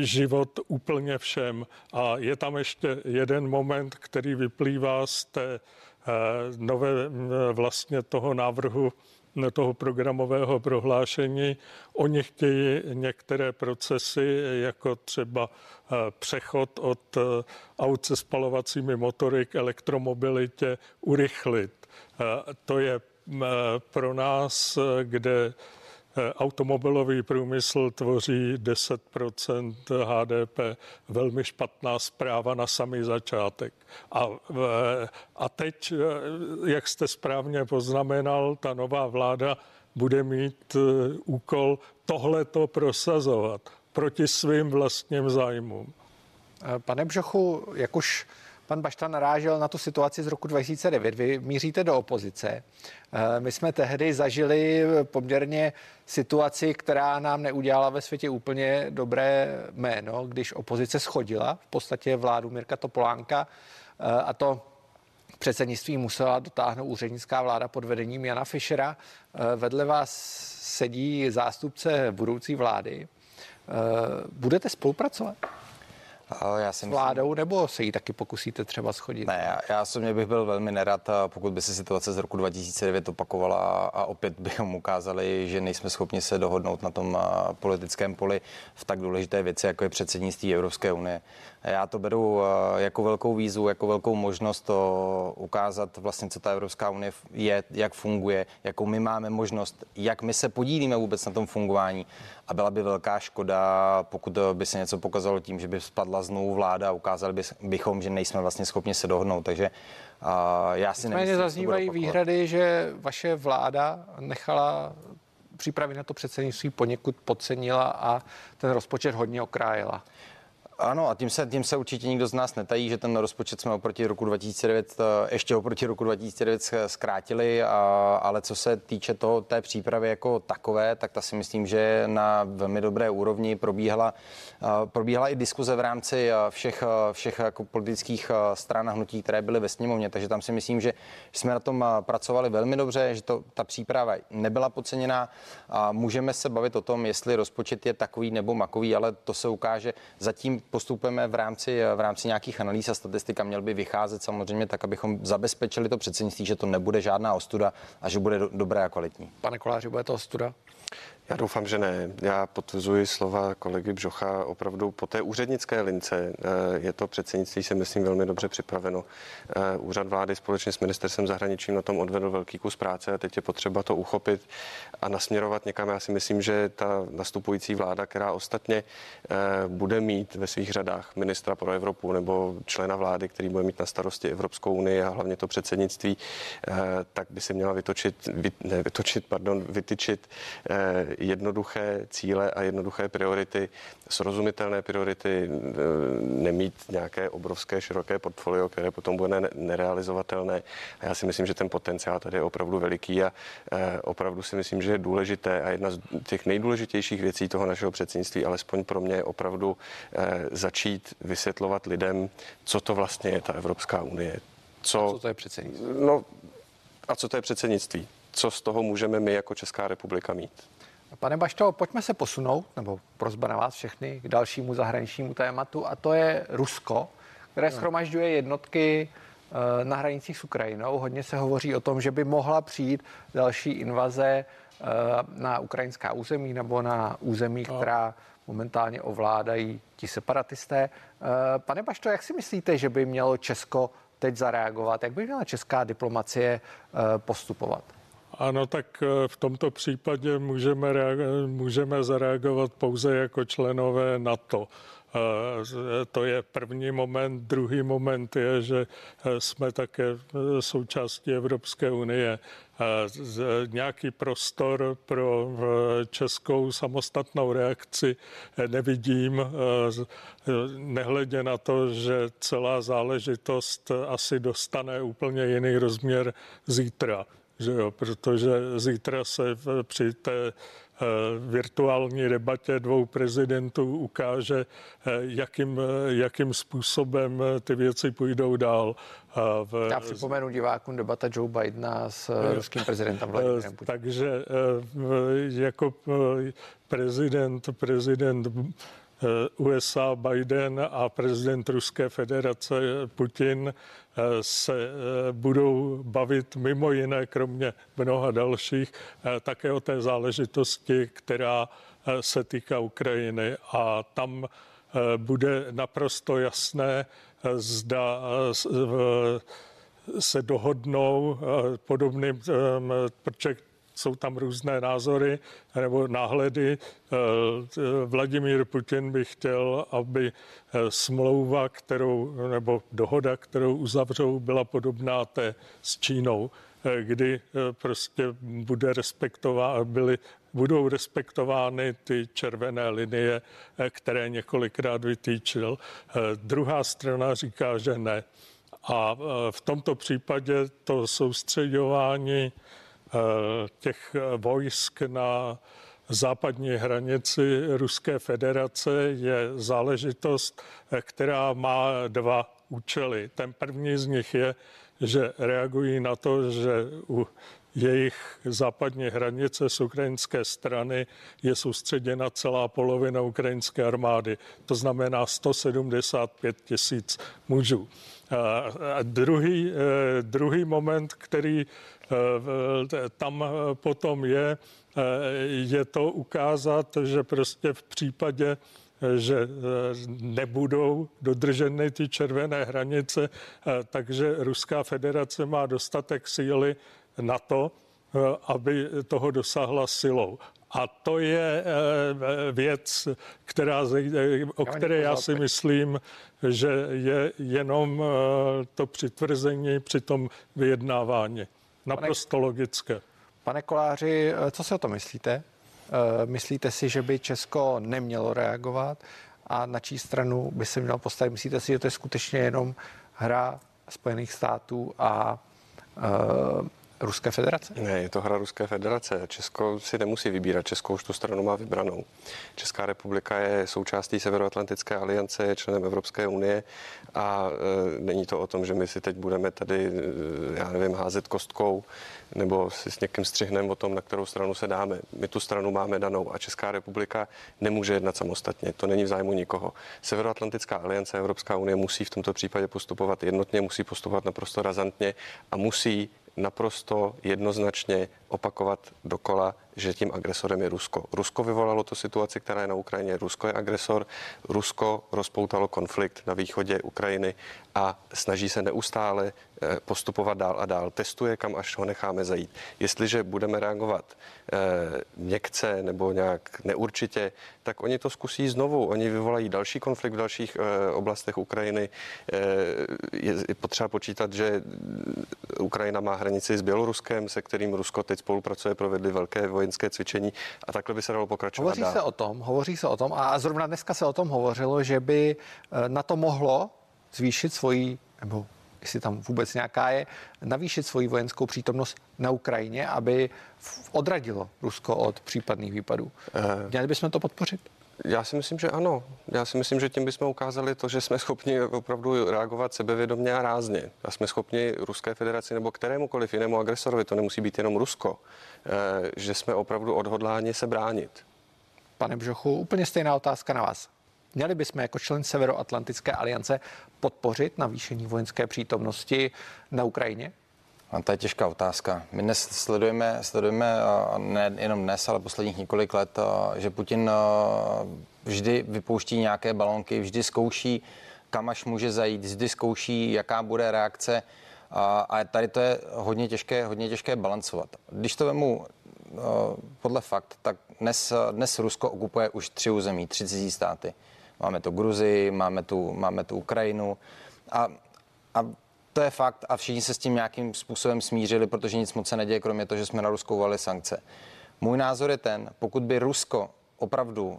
život úplně všem. A je tam ještě jeden moment, který vyplývá z té Eh, nové vlastně toho návrhu toho programového prohlášení. Oni chtějí některé procesy, jako třeba eh, přechod od eh, aut se spalovacími motory k elektromobilitě urychlit. To je pro nás, kde Eh, automobilový průmysl tvoří 10% HDP. Velmi špatná zpráva na samý začátek. A, a teď, jak jste správně poznamenal, ta nová vláda bude mít úkol tohleto prosazovat proti svým vlastním zájmům. Pane Bžochu, jak už pan Bašta narážel na tu situaci z roku 2009. Vy míříte do opozice. Eh, my jsme tehdy zažili poměrně situaci, která nám neudělala ve světě úplně dobré jméno, když opozice schodila v podstatě vládu Mirka Topolánka eh, a to předsednictví musela dotáhnout úřednická vláda pod vedením Jana Fischera. Eh, vedle vás sedí zástupce budoucí vlády. Budete spolupracovat? Já si s vládou, nebo se jí taky pokusíte třeba schodit? Ne, já, já osobně bych byl velmi nerad, pokud by se situace z roku 2009 opakovala a opět bychom ukázali, že nejsme schopni se dohodnout na tom politickém poli v tak důležité věci, jako je předsednictví Evropské unie. Já to beru jako velkou výzvu, jako velkou možnost to ukázat vlastně, co ta Evropská unie je, jak funguje, jakou my máme možnost, jak my se podílíme vůbec na tom fungování. A byla by velká škoda, pokud by se něco pokazalo tím, že by spadla znovu vláda a ukázali bychom, že nejsme vlastně schopni se dohodnout. Takže já si nemyslím, zaznívají výhrady, že vaše vláda nechala přípravy na to předsednictví poněkud podcenila a ten rozpočet hodně okrájela. Ano, a tím se, tím se určitě nikdo z nás netají, že ten rozpočet jsme oproti roku 2009, eh, ještě oproti roku 2009 zkrátili, a, ale co se týče toho, té přípravy jako takové, tak ta si myslím, že na velmi dobré úrovni probíhala, eh, probíhala i diskuze v rámci eh, všech, všech jako politických stran a hnutí, které byly ve sněmovně, takže tam si myslím, že jsme na tom pracovali velmi dobře, že to, ta příprava nebyla podceněná. A můžeme se bavit o tom, jestli rozpočet je takový nebo makový, ale to se ukáže zatím postupujeme v rámci, v rámci nějakých analýz a statistika měl by vycházet samozřejmě tak, abychom zabezpečili to předsednictví, že to nebude žádná ostuda a že bude do, dobré a kvalitní. Pane Koláři, bude to ostuda? Já doufám, že ne. Já potvrzuji slova kolegy Bžocha. Opravdu po té úřednické lince eh, je to předsednictví, si myslím, velmi dobře připraveno. Eh, úřad vlády společně s ministerstvem zahraničím na tom odvedl velký kus práce a teď je potřeba to uchopit a nasměrovat někam. Já si myslím, že ta nastupující vláda, která ostatně eh, bude mít ve svých řadách ministra pro Evropu nebo člena vlády, který bude mít na starosti Evropskou unii a hlavně to předsednictví, tak by si měla vytočit, vy, ne, vytočit, pardon, vytyčit jednoduché cíle a jednoduché priority, srozumitelné priority, nemít nějaké obrovské široké portfolio, které potom bude nerealizovatelné. A já si myslím, že ten potenciál tady je opravdu veliký a e, opravdu si myslím, že je důležité a jedna z těch nejdůležitějších věcí toho našeho předsednictví, alespoň pro mě, je opravdu e, začít vysvětlovat lidem, co to vlastně je ta Evropská unie. Co, a co to je předsednictví? No, a co to je předsednictví? Co z toho můžeme my jako Česká republika mít? Pane Bašto, pojďme se posunout, nebo prozba na vás všechny, k dalšímu zahraničnímu tématu, a to je Rusko, které schromažďuje jednotky eh, na hranicích s Ukrajinou. Hodně se hovoří o tom, že by mohla přijít další invaze eh, na ukrajinská území nebo na území, která momentálně ovládají ti separatisté. Eh, pane Bašto, jak si myslíte, že by mělo Česko teď zareagovat? Jak by měla česká diplomacie postupovat? Ano, tak eh, v tomto případě můžeme, reag- můžeme zareagovat pouze jako členové NATO. Eh, to je první moment. Druhý moment je, že eh, jsme také součástí Evropské unie. Nějaký prostor pro českou samostatnou reakci nevidím, nehledě na to, že celá záležitost asi dostane úplně jiný rozměr zítra že jo, protože zítra se při té eh, virtuální debatě dvou prezidentů ukáže, eh, jakým, eh, jakým způsobem ty věci půjdou dál. V... Já připomenu divákům debata Joe Bidena s ruským prezidentem Vladimirem Putinem. Takže jako prezident, prezident USA Biden a prezident Ruské federace Putin se eh, budou bavit mimo jiné, kromě mnoha dalších, eh, také o té záležitosti, která eh, se týká Ukrajiny. A tam bude naprosto jasné, zda se dohodnou podobným, protože jsou tam různé názory nebo náhledy. Eh, Vladimír Putin by chtěl, aby eh, smlouva, kterou, nebo dohoda, kterou uzavřou, byla podobná té s Čínou, eh, kdy prostě bude respektová, byly, budou respektovány ty červené linie, které několikrát vytýčil. Druhá strana říká, že ne. A v tomto případě to soustředování těch vojsk na západní hranici Ruské federace je záležitost, eh, která má dva účely. Ten první z nich je, že reagují na to, že u jejich západní hranice z ukrajinské strany je soustředěna celá polovina ukrajinské armády. To znamená 175 tisíc mužů. A druhý, druhý moment, který tam potom je, je to ukázat, že prostě v případě že eh, nebudou dodrženy ty červené hranice, eh, takže Ruská federace má dostatek síly na to, eh, aby toho dosáhla silou. A to je věc, která, o které já si myslím, že je jenom to přitvrzení při tom vyjednávání. Naprosto logické. Pane Koláři, co si o to myslíte? Eh, myslíte si, že by Česko nemělo reagovat a na čí stranu by se mělo postavit? Myslíte si, že to je skutečně jenom hra Spojených států a uh, Ruské federace? Ne, je to hra Ruské federace. Česko si nemusí vybírat, Česko už tu stranu má vybranou. Česká republika je součástí Severoatlantické aliance, je členem Evropské unie a e, není to o tom, že my si teď budeme tady, e, já nevím, házet kostkou nebo si s někým střihneme o tom, na kterou stranu se dáme. My tu stranu máme danou a Česká republika nemůže jednat samostatně. To není v zájmu nikoho. Severoatlantická aliance Evropská unie musí v tomto případě postupovat jednotně, musí postupovat naprosto razantně a musí naprosto jednoznačně opakovat dokola, že tím agresorem je Rusko. Rusko vyvolalo tu situaci, která je na Ukrajině. Rusko je agresor. Rusko rozpoutalo konflikt na východě Ukrajiny a snaží se neustále eh, postupovat dál a dál. Testuje, kam až ho necháme zajít. Jestliže budeme reagovat eh, měkce nebo nějak neurčitě, tak oni to zkusí znovu. Oni vyvolají další konflikt v dalších eh, oblastech Ukrajiny. Je potřeba počítat, že Ukrajina má hranici s Běloruskem, se kterým Rusko teď spolupracuje, provedli velké vojenské cvičení a takhle by se dalo pokračovat. Hovoří dál. se o tom, hovoří se o tom a zrovna dneska se o tom hovořilo, že by na to mohlo zvýšit svoji, nebo jestli tam vůbec nějaká je, navýšit svoji vojenskou přítomnost na Ukrajině, aby odradilo Rusko od případných výpadů. Eh. Měli bychom to podpořit? Já si myslím, že ano. Já si myslím, že tím bychom ukázali to, že jsme schopni opravdu reagovat sebevědomně a rázně. A jsme schopni Ruské federaci nebo kterémukoliv jinému agresorovi, to nemusí být jenom Rusko, eh, že jsme opravdu odhodláni se bránit. Pane Bžochu, úplně stejná otázka na vás. Měli bychom jako člen Severoatlantické aliance podpořit navýšení vojenské přítomnosti na Ukrajině? A to je těžká otázka. My dnes sledujeme, sledujeme ne jenom dnes, ale posledních několik let, že Putin vždy vypouští nějaké balonky, vždy zkouší, kam až může zajít, vždy zkouší, jaká bude reakce. A tady to je hodně těžké, hodně těžké balancovat. Když to vemu podle fakt, tak dnes, dnes Rusko okupuje už tři území, tři cizí státy. Máme tu Gruzii, máme tu, máme tu Ukrajinu a, a to je fakt a všichni se s tím nějakým způsobem smířili, protože nic moc se neděje, kromě toho, že jsme na Ruskou uvali sankce. Můj názor je ten, pokud by Rusko opravdu uh,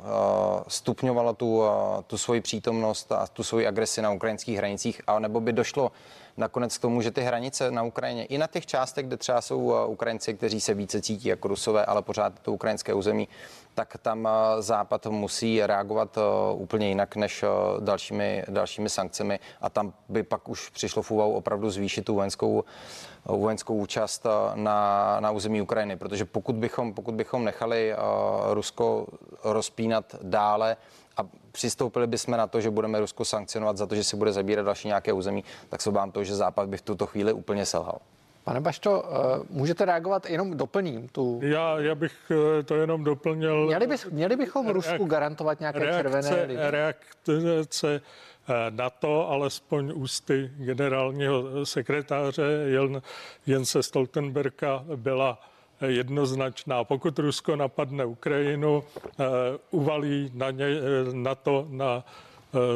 stupňovalo tu, uh, tu svoji přítomnost a tu svoji agresi na ukrajinských hranicích, a nebo by došlo nakonec k tomu, že ty hranice na Ukrajině, i na těch částech, kde třeba jsou uh, Ukrajinci, kteří se více cítí jako Rusové, ale pořád to ukrajinské území, tak tam eh, Západ musí reagovat eh, úplně jinak než eh, dalšími, dalšími sankcemi. A tam by pak už přišlo v úvahu opravdu zvýšit tu vojenskou, vojenskou účast na, na území Ukrajiny, protože pokud bychom, pokud bychom nechali Rusko rozpínat dále, a přistoupili bychom na to, že budeme Rusko sankcionovat za to, že si bude zabírat další nějaké území, tak se obávám to, že Západ by v tuto chvíli úplně selhal. Pane Bašto, eh, můžete reagovat, jenom doplním tu... Já, já bych eh, to jenom doplnil. Měli, bys, měli bychom Rusku garantovat nějaké reakce, červené linie? Reakce eh, na to, alespoň ústy generálního sekretáře Jense Stoltenberga byla jednoznačná. Pokud Rusko napadne Ukrajinu, uvalí na, ně, na to, na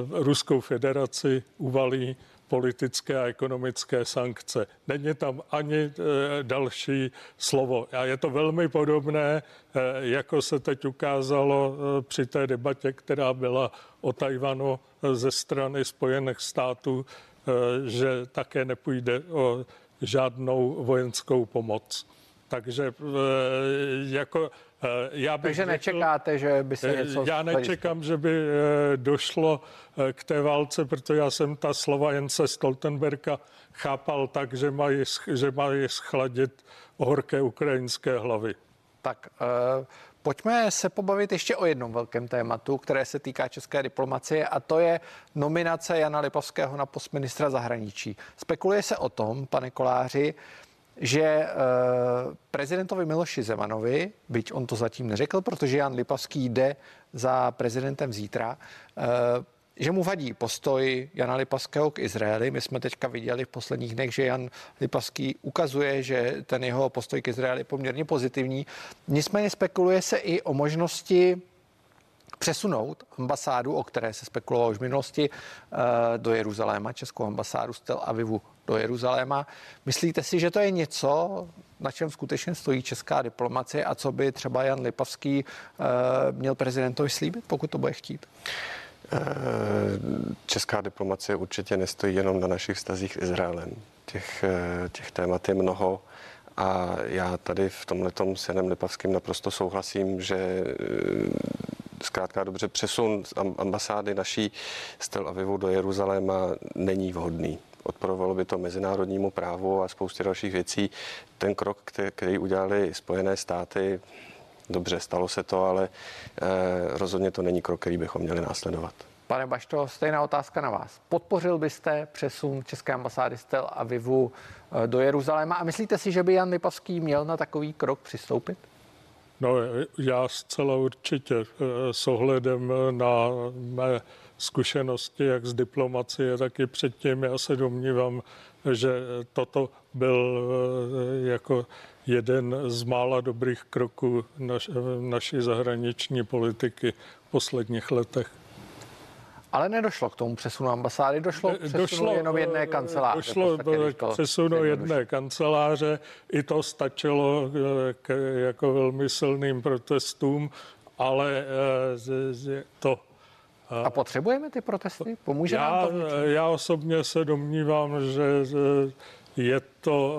Ruskou federaci, uvalí politické a ekonomické sankce. Není tam ani další slovo. A je to velmi podobné, jako se teď ukázalo při té debatě, která byla o Tajvanu ze strany Spojených států, že také nepůjde o žádnou vojenskou pomoc. Takže jako Eh, já bych Takže řekl, nečekáte, že by se eh, něco... Já nečekám, že by došlo k té válce, protože já jsem ta slova Jense Stoltenberga chápal tak, že mají, že mají schladit horké ukrajinské hlavy. Tak uh, pojďme se pobavit ještě o jednom velkém tématu, které se týká české diplomacie a to je nominace Jana Lipovského na post ministra zahraničí. Spekuluje se o tom, pane Koláři, že uh, prezidentovi Miloši Zemanovi, byť on to zatím neřekl, protože Jan Lipavský jde za prezidentem zítra, uh, že mu vadí postoj Jana Lipavského k Izraeli. My jsme teďka viděli v posledních dnech, že Jan Lipavský ukazuje, že ten jeho postoj k Izraeli je poměrně pozitivní. Nicméně spekuluje se i o možnosti přesunout ambasádu, o které se spekulovalo už v minulosti, eh, do Jeruzaléma, českou ambasádu z Tel Avivu do Jeruzaléma. Myslíte si, že to je něco, na čem skutečně stojí česká diplomacie a co by třeba Jan Lipavský eh, měl prezidentovi slíbit, pokud to bude chtít? Eh, česká diplomacie určitě nestojí jenom na našich vztazích s Izraelem. Těch, těch témat je mnoho a já tady v tomhle s Janem Lipavským naprosto souhlasím, že zkrátka dobře přesun ambasády naší z Tel Avivu do Jeruzaléma není vhodný odporovalo by to mezinárodnímu právu a spoustě dalších věcí. Ten krok, který, udělali Spojené státy, Dobře, stalo se to, ale eh, rozhodně to není krok, který bychom měli následovat. Pane Bašto, stejná otázka na vás. Podpořil byste přesun České ambasády z Tel Avivu eh, do Jeruzaléma a myslíte si, že by Jan Lipavský měl na takový krok přistoupit? No, já zcela určitě eh, s ohledem na mé zkušenosti jak z diplomacie, tak i předtím. Já se domnívám, že toto byl jako jeden z mála dobrých kroků naš, naší zahraniční politiky v posledních letech. Ale nedošlo k tomu přesunu ambasády, došlo k přesunu došlo, jenom jedné eh, kanceláře. Došlo k přesunu jedné kanceláře, i to stačilo eh, k, jako velmi silným protestům, ale eh, to a potřebujeme ty protesty? Pomůže já, nám to? Já osobně se domnívám, že je to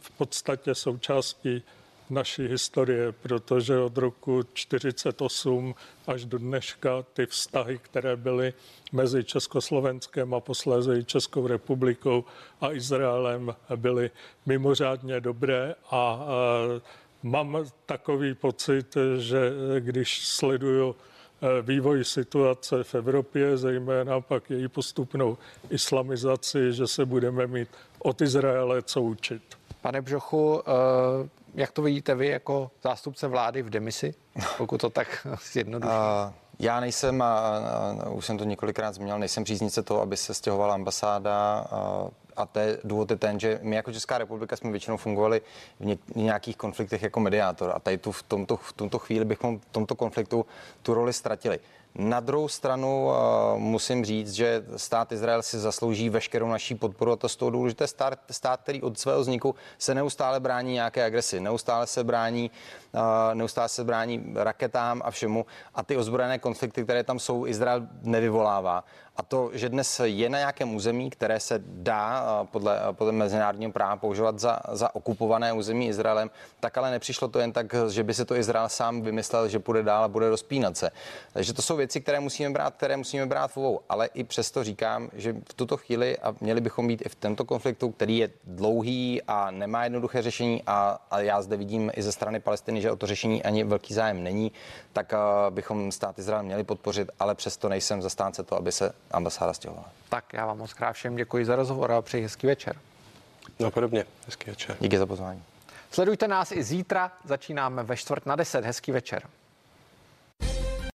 v podstatě součástí naší historie, protože od roku 1948 až do dneška ty vztahy, které byly mezi Československem a posléze i Českou republikou a Izraelem, byly mimořádně dobré a mám takový pocit, že když sleduju eh, vývoj situace v Evropě, zejména pak její postupnou islamizaci, že se budeme mít od Izraele co učit. Pane Břochu, eh, jak to vidíte vy jako zástupce vlády v demisi, pokud to tak zjednoduším? Já nejsem, už jsem to několikrát zmínil, nejsem příznice toho, aby se stěhovala ambasáda a, a je důvod je ten, že my jako Česká republika jsme většinou fungovali v, v nějakých konfliktech jako mediátor a tady tu v tomto, v tomto chvíli bychom v tomto konfliktu tu roli ztratili. Na druhou stranu musím říct, že stát Izrael si zaslouží veškerou naší podporu a to z toho důležité stát, stát, který od svého vzniku se neustále brání nějaké agresi, neustále se brání, neustále se brání raketám a všemu a ty ozbrojené konflikty, které tam jsou, Izrael nevyvolává. A to, že dnes je na nějakém území, které se dá podle, podle mezinárodního práva používat za, za okupované území Izraelem, tak ale nepřišlo to jen tak, že by si to Izrael sám vymyslel, že půjde dál a bude rozpínat se. Takže to jsou věci, které musíme brát, které musíme brát v úvahu. Ale i přesto říkám, že v tuto chvíli a měli bychom být i v tomto konfliktu, který je dlouhý a nemá jednoduché řešení a, a já zde vidím i ze strany Palestiny, že o to řešení ani velký zájem není, tak uh, bychom stát Izrael měli podpořit, ale přesto nejsem zastánce to, aby se ambasáda stěhovala. Tak já vám moc krát všem děkuji za rozhovor a přeji hezký večer. No podobně, hezký večer. Díky za pozvání. Sledujte nás i zítra, začínáme ve čtvrt na deset. Hezký večer.